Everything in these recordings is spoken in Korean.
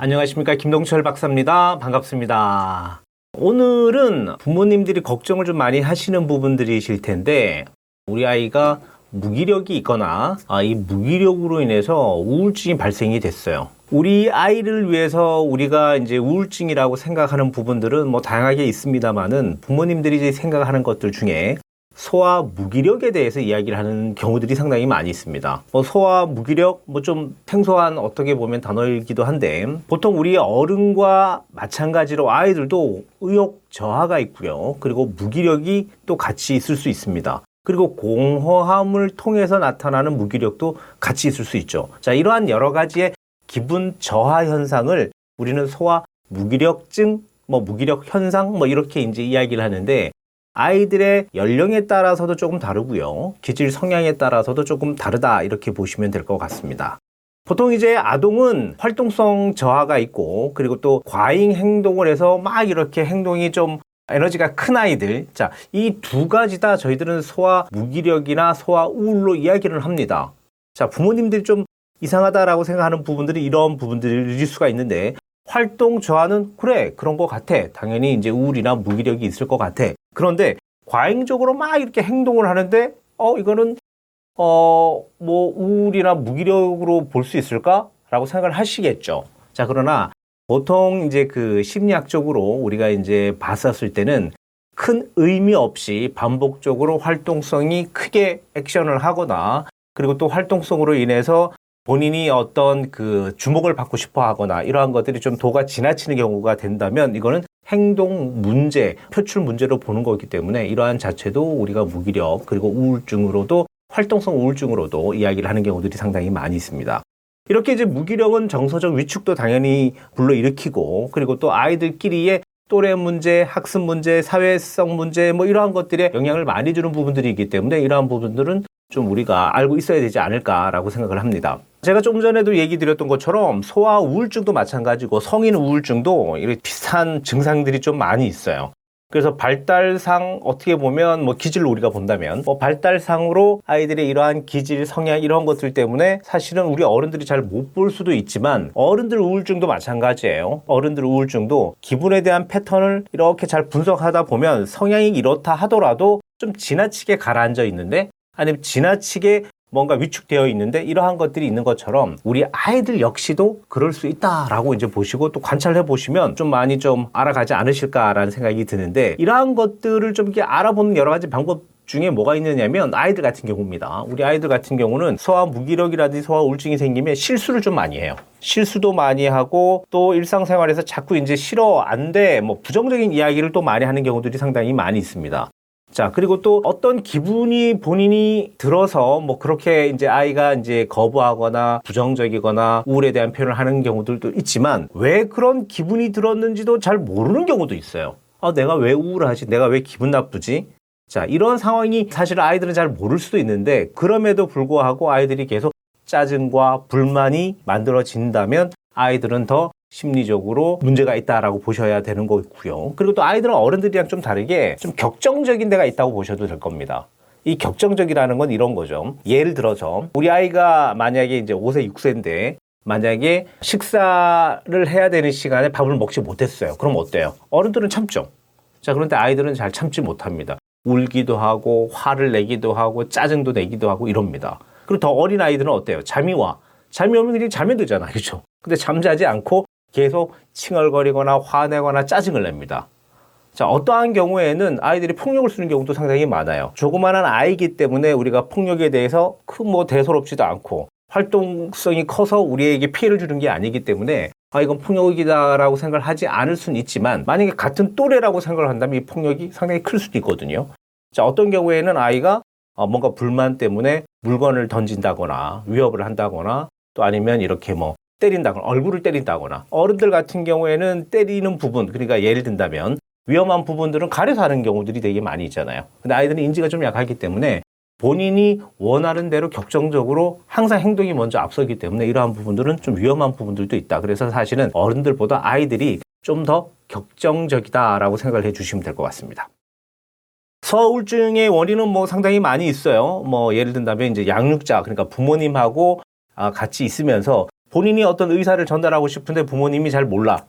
안녕하십니까 김동철 박사입니다. 반갑습니다. 오늘은 부모님들이 걱정을 좀 많이 하시는 부분들이실 텐데 우리 아이가 무기력이 있거나 아, 이 무기력으로 인해서 우울증이 발생이 됐어요. 우리 아이를 위해서 우리가 이제 우울증이라고 생각하는 부분들은 뭐 다양하게 있습니다만은 부모님들이 이제 생각하는 것들 중에 소아 무기력에 대해서 이야기를 하는 경우들이 상당히 많이 있습니다. 뭐 소아 무기력 뭐 좀 생소한 어떻게 보면 단어이기도 한데 보통 우리 어른과 마찬가지로 아이들도 의욕 저하가 있고요. 그리고 무기력이 또 같이 있을 수 있습니다. 그리고 공허함을 통해서 나타나는 무기력도 같이 있을 수 있죠. 자, 이러한 여러 가지의 기분 저하 현상을 우리는 소아 무기력증, 뭐 무기력 현상, 뭐 이렇게 이제 이야기를 하는데 아이들의 연령에 따라서도 조금 다르고요. 기질 성향에 따라서도 조금 다르다 이렇게 보시면 될 것 같습니다. 보통 이제 아동은 활동성 저하가 있고 그리고 또 과잉 행동을 해서 막 이렇게 행동이 좀 에너지가 큰 아이들. 자, 이 두 가지 다 저희들은 소아 무기력이나 소아 우울로 이야기를 합니다. 자, 부모님들이 좀 이상하다라고 생각하는 부분들이 이런 부분들일 수가 있는데 활동 저하는 그래 그런 것 같아. 당연히 이제 우울이나 무기력이 있을 것 같아. 그런데 과잉적으로 막 이렇게 행동을 하는데 어 이거는 어 뭐 우울이나 무기력으로 볼 수 있을까라고 생각을 하시겠죠. 자 그러나 보통 이제 그 심리학적으로 우리가 이제 봤었을 때는 큰 의미 없이 반복적으로 활동성이 크게 액션을 하거나 그리고 또 활동성으로 인해서 본인이 어떤 그 주목을 받고 싶어 하거나 이러한 것들이 좀 도가 지나치는 경우가 된다면 이거는 행동 문제, 표출 문제로 보는 거기 때문에 이러한 자체도 우리가 무기력 그리고 우울증으로도 활동성 우울증으로도 이야기를 하는 경우들이 상당히 많이 있습니다. 이렇게 이제 무기력은 정서적 위축도 당연히 불러일으키고 그리고 또 아이들끼리의 또래 문제, 학습 문제, 사회성 문제 뭐 이러한 것들에 영향을 많이 주는 부분들이 있기 때문에 이러한 부분들은 좀 우리가 알고 있어야 되지 않을까라고 생각을 합니다. 제가 조금 전에도 얘기 드렸던 것처럼 소아 우울증도 마찬가지고 성인 우울증도 이렇게 비슷한 증상들이 좀 많이 있어요. 그래서 발달상 어떻게 보면 뭐 기질을 우리가 본다면 뭐 발달상으로 아이들의 이러한 기질 성향 이런 것들 때문에 사실은 우리 어른들이 잘 못 볼 수도 있지만 어른들 우울증도 마찬가지예요. 어른들 우울증도 기분에 대한 패턴을 이렇게 잘 분석하다 보면 성향이 이렇다 하더라도 좀 지나치게 가라앉아 있는데 아니면 지나치게 뭔가 위축되어 있는데 이러한 것들이 있는 것처럼 우리 아이들 역시도 그럴 수 있다라고 이제 보시고 또 관찰해 보시면 좀 많이 좀 알아가지 않으실까라는 생각이 드는데 이러한 것들을 좀 이렇게 알아보는 여러 가지 방법 중에 뭐가 있느냐면 아이들 같은 경우입니다. 우리 아이들 같은 경우는 소아 무기력이라든지 소아 우울증이 생기면 실수를 좀 많이 해요. 실수도 많이 하고 또 일상생활에서 자꾸 이제 싫어 안 돼 뭐 부정적인 이야기를 또 많이 하는 경우들이 상당히 많이 있습니다. 자, 그리고 또 어떤 기분이 본인이 들어서 뭐 그렇게 이제 아이가 이제 거부하거나 부정적이거나 우울에 대한 표현을 하는 경우들도 있지만 왜 그런 기분이 들었는지도 잘 모르는 경우도 있어요. 아, 내가 왜 우울하지? 내가 왜 기분 나쁘지? 자, 이런 상황이 사실 아이들은 잘 모를 수도 있는데 그럼에도 불구하고 아이들이 계속 짜증과 불만이 만들어진다면 아이들은 더 심리적으로 문제가 있다라고 보셔야 되는 거고요. 그리고 또 아이들은 어른들이랑 좀 다르게 좀 격정적인 데가 있다고 보셔도 될 겁니다. 이 격정적이라는 건 이런 거죠. 예를 들어서 우리 아이가 만약에 이제 5세, 6세인데 만약에 식사를 해야 되는 시간에 밥을 먹지 못했어요. 그럼 어때요? 어른들은 참죠. 자, 그런데 아이들은 잘 참지 못합니다. 울기도 하고 화를 내기도 하고 짜증도 내기도 하고 이럽니다. 그리고 더 어린 아이들은 어때요? 잠이 와. 잠이 오면 그냥 자면 되잖아. 그죠? 근데 잠자지 않고 계속 칭얼거리거나 화내거나 짜증을 냅니다. 자, 어떠한 경우에는 아이들이 폭력을 쓰는 경우도 상당히 많아요. 조그마한 아이기 때문에 우리가 폭력에 대해서 큰 뭐 대수롭지도 않고 활동성이 커서 우리에게 피해를 주는 게 아니기 때문에 아, 이건 폭력이다라고 생각을 하지 않을 수는 있지만 만약에 같은 또래라고 생각을 한다면 이 폭력이 상당히 클 수도 있거든요. 자, 어떤 경우에는 아이가 어, 뭔가 불만 때문에 물건을 던진다거나 위협을 한다거나 또 아니면 이렇게 뭐 때린다거나 얼굴을 때린다거나 어른들 같은 경우에는 때리는 부분 그러니까 예를 든다면 위험한 부분들은 가려서 하는 경우들이 되게 많이 있잖아요. 근데 아이들은 인지가 좀 약하기 때문에 본인이 원하는 대로 격정적으로 항상 행동이 먼저 앞서기 때문에 이러한 부분들은 좀 위험한 부분들도 있다. 그래서 사실은 어른들보다 아이들이 좀 더 격정적이다라고 생각을 해 주시면 될 것 같습니다. 서울증의 원인은 뭐 상당히 많이 있어요. 뭐 예를 든다면 이제 양육자 그러니까 부모님하고 아, 같이 있으면서 본인이 어떤 의사를 전달하고 싶은데 부모님이 잘 몰라.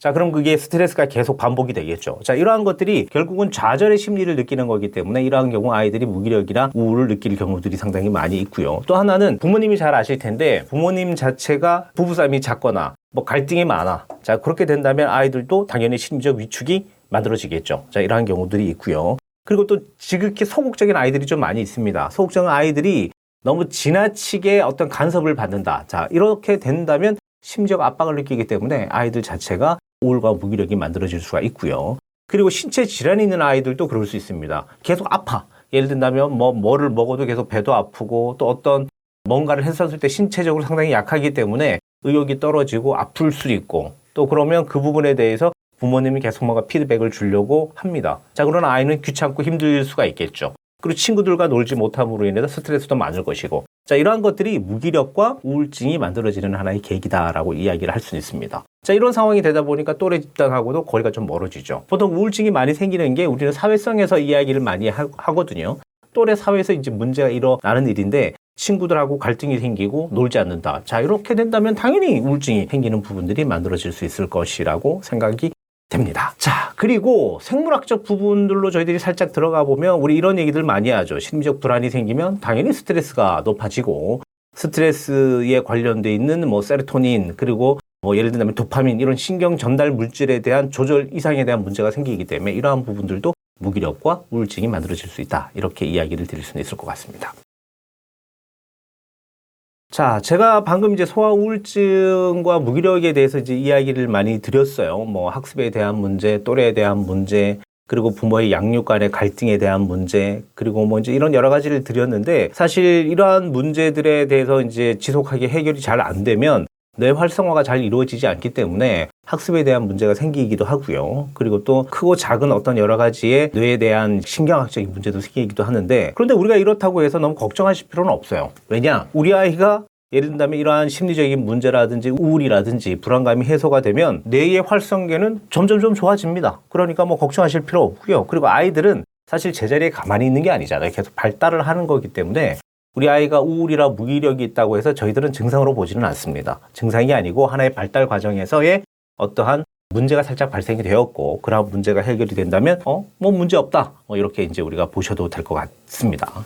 자, 그럼 그게 스트레스가 계속 반복이 되겠죠. 자, 이러한 것들이 결국은 좌절의 심리를 느끼는 거기 때문에 이러한 경우 아이들이 무기력이나 우울을 느낄 경우들이 상당히 많이 있고요. 또 하나는 부모님이 잘 아실 텐데 부모님 자체가 부부싸움이 잦거나 뭐 갈등이 많아. 자, 그렇게 된다면 아이들도 당연히 심리적 위축이 만들어지겠죠. 자, 이러한 경우들이 있고요. 그리고 또 지극히 소극적인 아이들이 좀 많이 있습니다. 소극적인 아이들이 너무 지나치게 어떤 간섭을 받는다. 자, 이렇게 된다면 심적 압박을 느끼기 때문에 아이들 자체가 우울과 무기력이 만들어질 수가 있고요. 그리고 신체 질환이 있는 아이들도 그럴 수 있습니다. 계속 아파. 예를 든다면 뭐 뭐를 먹어도 계속 배도 아프고 또 어떤 뭔가를 했었을 때 신체적으로 상당히 약하기 때문에 의욕이 떨어지고 아플 수 있고 또 그러면 그 부분에 대해서 부모님이 계속 뭔가 피드백을 주려고 합니다. 자, 그러나 아이는 귀찮고 힘들 수가 있겠죠. 그리고 친구들과 놀지 못함으로 인해서 스트레스도 많을 것이고. 자, 이러한 것들이 무기력과 우울증이 만들어지는 하나의 계기다라고 이야기를 할 수 있습니다. 자, 이런 상황이 되다 보니까 또래 집단하고도 거리가 좀 멀어지죠. 보통 우울증이 많이 생기는 게 우리는 사회성에서 이야기를 많이 하, 하거든요. 또래 사회에서 이제 문제가 일어나는 일인데 친구들하고 갈등이 생기고 놀지 않는다. 자, 이렇게 된다면 당연히 우울증이 생기는 부분들이 만들어질 수 있을 것이라고 생각이 됩니다. 자, 그리고 생물학적 부분들로 저희들이 살짝 들어가 보면 우리 이런 얘기들 많이 하죠. 심리적 불안이 생기면 당연히 스트레스가 높아지고 스트레스에 관련돼 있는 뭐 세로토닌 그리고 뭐 예를 들면 도파민 이런 신경 전달 물질에 대한 조절 이상에 대한 문제가 생기기 때문에 이러한 부분들도 무기력과 우울증이 만들어질 수 있다. 이렇게 이야기를 드릴 수는 있을 것 같습니다. 자, 제가 방금 이제 소아 우울증과 무기력에 대해서 이제 이야기를 많이 드렸어요. 뭐 학습에 대한 문제, 또래에 대한 문제, 그리고 부모의 양육 간의 갈등에 대한 문제, 그리고 뭐 이제 이런 여러 가지를 드렸는데 사실 이러한 문제들에 대해서 이제 지속하게 해결이 잘 안 되면 뇌 활성화가 잘 이루어지지 않기 때문에 학습에 대한 문제가 생기기도 하고요. 그리고 또 크고 작은 어떤 여러 가지의 뇌에 대한 신경학적인 문제도 생기기도 하는데 그런데 우리가 이렇다고 해서 너무 걱정하실 필요는 없어요. 왜냐? 우리 아이가 예를 든다면 이러한 심리적인 문제라든지 우울이라든지 불안감이 해소가 되면 뇌의 활성계는 점점 좀 좋아집니다. 그러니까 뭐 걱정하실 필요 없고요. 그리고 아이들은 사실 제자리에 가만히 있는 게 아니잖아요. 계속 발달을 하는 거기 때문에 우리 아이가 우울이라 무기력이 있다고 해서 저희들은 증상으로 보지는 않습니다. 증상이 아니고 하나의 발달 과정에서의 어떠한 문제가 살짝 발생이 되었고 그런 문제가 해결이 된다면 어 뭐 문제 없다 뭐 이렇게 이제 우리가 보셔도 될 것 같습니다.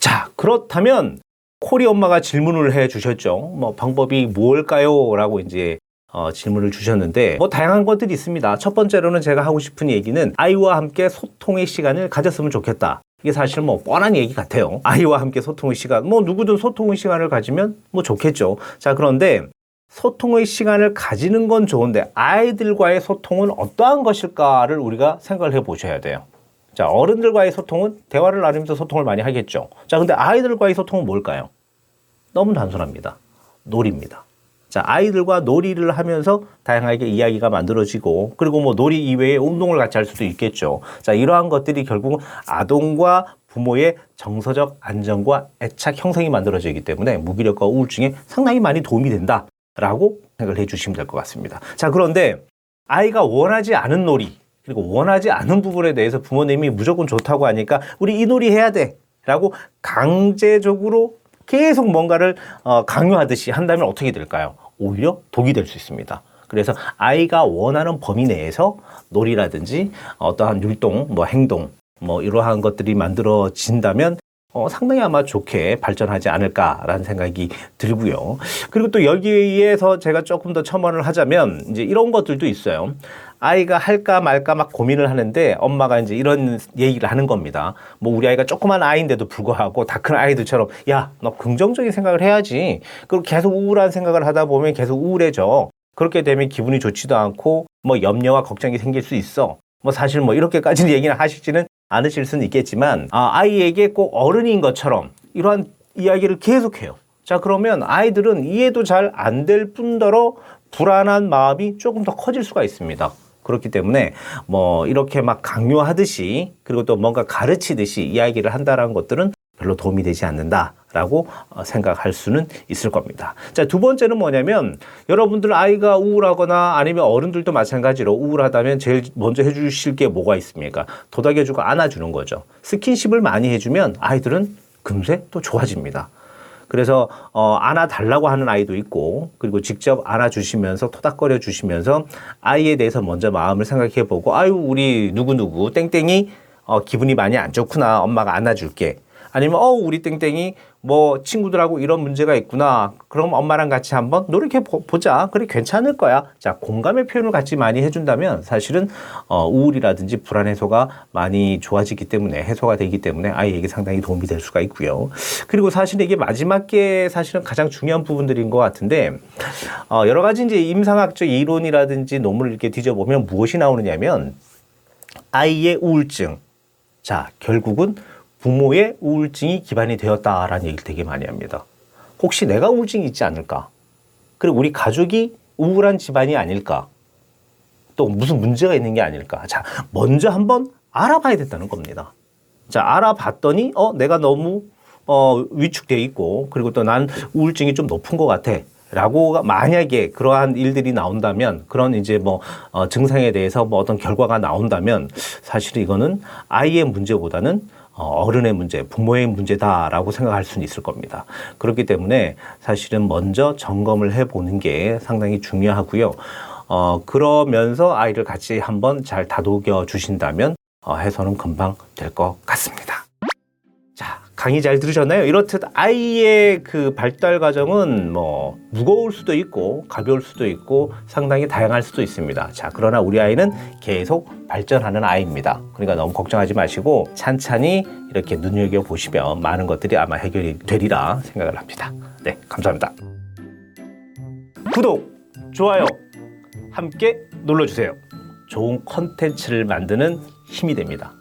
자 그렇다면 코리 엄마가 질문을 해 주셨죠. 뭐 방법이 뭘까요? 라고 이제 어, 질문을 주셨는데 뭐 다양한 것들이 있습니다. 첫 번째로는 제가 하고 싶은 얘기는 아이와 함께 소통의 시간을 가졌으면 좋겠다. 이게 사실 뭐 뻔한 얘기 같아요. 아이와 함께 소통의 시간, 뭐 누구든 소통의 시간을 가지면 뭐 좋겠죠. 자 그런데 소통의 시간을 가지는 건 좋은데 아이들과의 소통은 어떠한 것일까를 우리가 생각을 해 보셔야 돼요. 자 어른들과의 소통은 대화를 나누면서 소통을 많이 하겠죠. 자 근데 아이들과의 소통은 뭘까요? 너무 단순합니다. 놀입니다. 자, 아이들과 놀이를 하면서 다양하게 이야기가 만들어지고, 그리고 뭐 놀이 이외에 운동을 같이 할 수도 있겠죠. 자, 이러한 것들이 결국 아동과 부모의 정서적 안정과 애착 형성이 만들어지기 때문에 무기력과 우울증에 상당히 많이 도움이 된다라고 생각을 해 주시면 될 것 같습니다. 자, 그런데 아이가 원하지 않은 놀이, 그리고 원하지 않은 부분에 대해서 부모님이 무조건 좋다고 하니까 우리 이 놀이 해야 돼. 라고 강제적으로 계속 뭔가를 어, 강요하듯이 한다면 어떻게 될까요? 오히려 독이 될 수 있습니다. 그래서 아이가 원하는 범위 내에서 놀이라든지 어떠한 율동, 뭐 행동, 뭐 이러한 것들이 만들어진다면 어, 상당히 아마 좋게 발전하지 않을까라는 생각이 들고요. 그리고 또 여기에서 제가 조금 더 첨언을 하자면 이제 이런 것들도 있어요. 아이가 할까 말까 막 고민을 하는데 엄마가 이제 이런 얘기를 하는 겁니다. 뭐 우리 아이가 조그만 아이인데도 불구하고 다 큰 아이들처럼 야, 너 긍정적인 생각을 해야지. 그리고 계속 우울한 생각을 하다 보면 계속 우울해져. 그렇게 되면 기분이 좋지도 않고 뭐 염려와 걱정이 생길 수 있어. 뭐 사실 뭐 이렇게까지는 얘기는 하시지는 않으실 수는 있겠지만 아, 아이에게 꼭 어른인 것처럼 이러한 이야기를 계속해요. 자 그러면 아이들은 이해도 잘 안 될 뿐더러 불안한 마음이 조금 더 커질 수가 있습니다. 그렇기 때문에 뭐 이렇게 막 강요하듯이 그리고 또 뭔가 가르치듯이 이야기를 한다라는 것들은 별로 도움이 되지 않는다라고 어, 생각할 수는 있을 겁니다. 자, 두 번째는 뭐냐면 여러분들 아이가 우울하거나 아니면 어른들도 마찬가지로 우울하다면 제일 먼저 해주실 게 뭐가 있습니까? 도닥여주고 안아주는 거죠. 스킨십을 많이 해주면 아이들은 금세 또 좋아집니다. 그래서 어, 안아달라고 하는 아이도 있고 그리고 직접 안아주시면서 토닥거려 주시면서 아이에 대해서 먼저 마음을 생각해 보고 아유 우리 누구누구 땡땡이 어, 기분이 많이 안 좋구나 엄마가 안아줄게 아니면 어 우리 땡땡이 뭐 친구들하고 이런 문제가 있구나. 그럼 엄마랑 같이 한번 노력해 보- 보자. 그래 괜찮을 거야. 자 공감의 표현을 같이 많이 해준다면 사실은 어, 우울이라든지 불안 해소가 많이 좋아지기 때문에 해소가 되기 때문에 아이에게 상당히 도움이 될 수가 있고요. 그리고 사실 이게 마지막 게 사실은 가장 중요한 부분들인 것 같은데 어, 여러 가지 이제 임상학적 이론이라든지 논문을 이렇게 뒤져보면 무엇이 나오느냐면 아이의 우울증. 자, 결국은 부모의 우울증이 기반이 되었다라는 얘기를 되게 많이 합니다. 혹시 내가 우울증이 있지 않을까? 그리고 우리 가족이 우울한 집안이 아닐까? 또 무슨 문제가 있는 게 아닐까? 자, 먼저 한번 알아봐야 된다는 겁니다. 자, 알아봤더니, 어, 내가 너무, 어, 위축되어 있고, 그리고 또 난 우울증이 좀 높은 것 같아. 라고 만약에 그러한 일들이 나온다면 그런 이제 뭐 어, 증상에 대해서 뭐 어떤 결과가 나온다면 사실 이거는 아이의 문제보다는 어, 어른의 문제, 부모의 문제다라고 생각할 수는 있을 겁니다. 그렇기 때문에 사실은 먼저 점검을 해보는 게 상당히 중요하고요. 어, 그러면서 아이를 같이 한번 잘 다독여 주신다면 어, 해소는 금방 될 것 같습니다. 자, 강의 잘 들으셨나요? 이렇듯 아이의 그 발달 과정은 뭐 무거울 수도 있고 가벼울 수도 있고 상당히 다양할 수도 있습니다. 자, 그러나 우리 아이는 계속 발전하는 아이입니다. 그러니까 너무 걱정하지 마시고 찬찬히 이렇게 눈여겨 보시면 많은 것들이 아마 해결이 되리라 생각을 합니다. 네, 감사합니다. 구독, 좋아요 함께 눌러 주세요. 좋은 컨텐츠를 만드는 힘이 됩니다.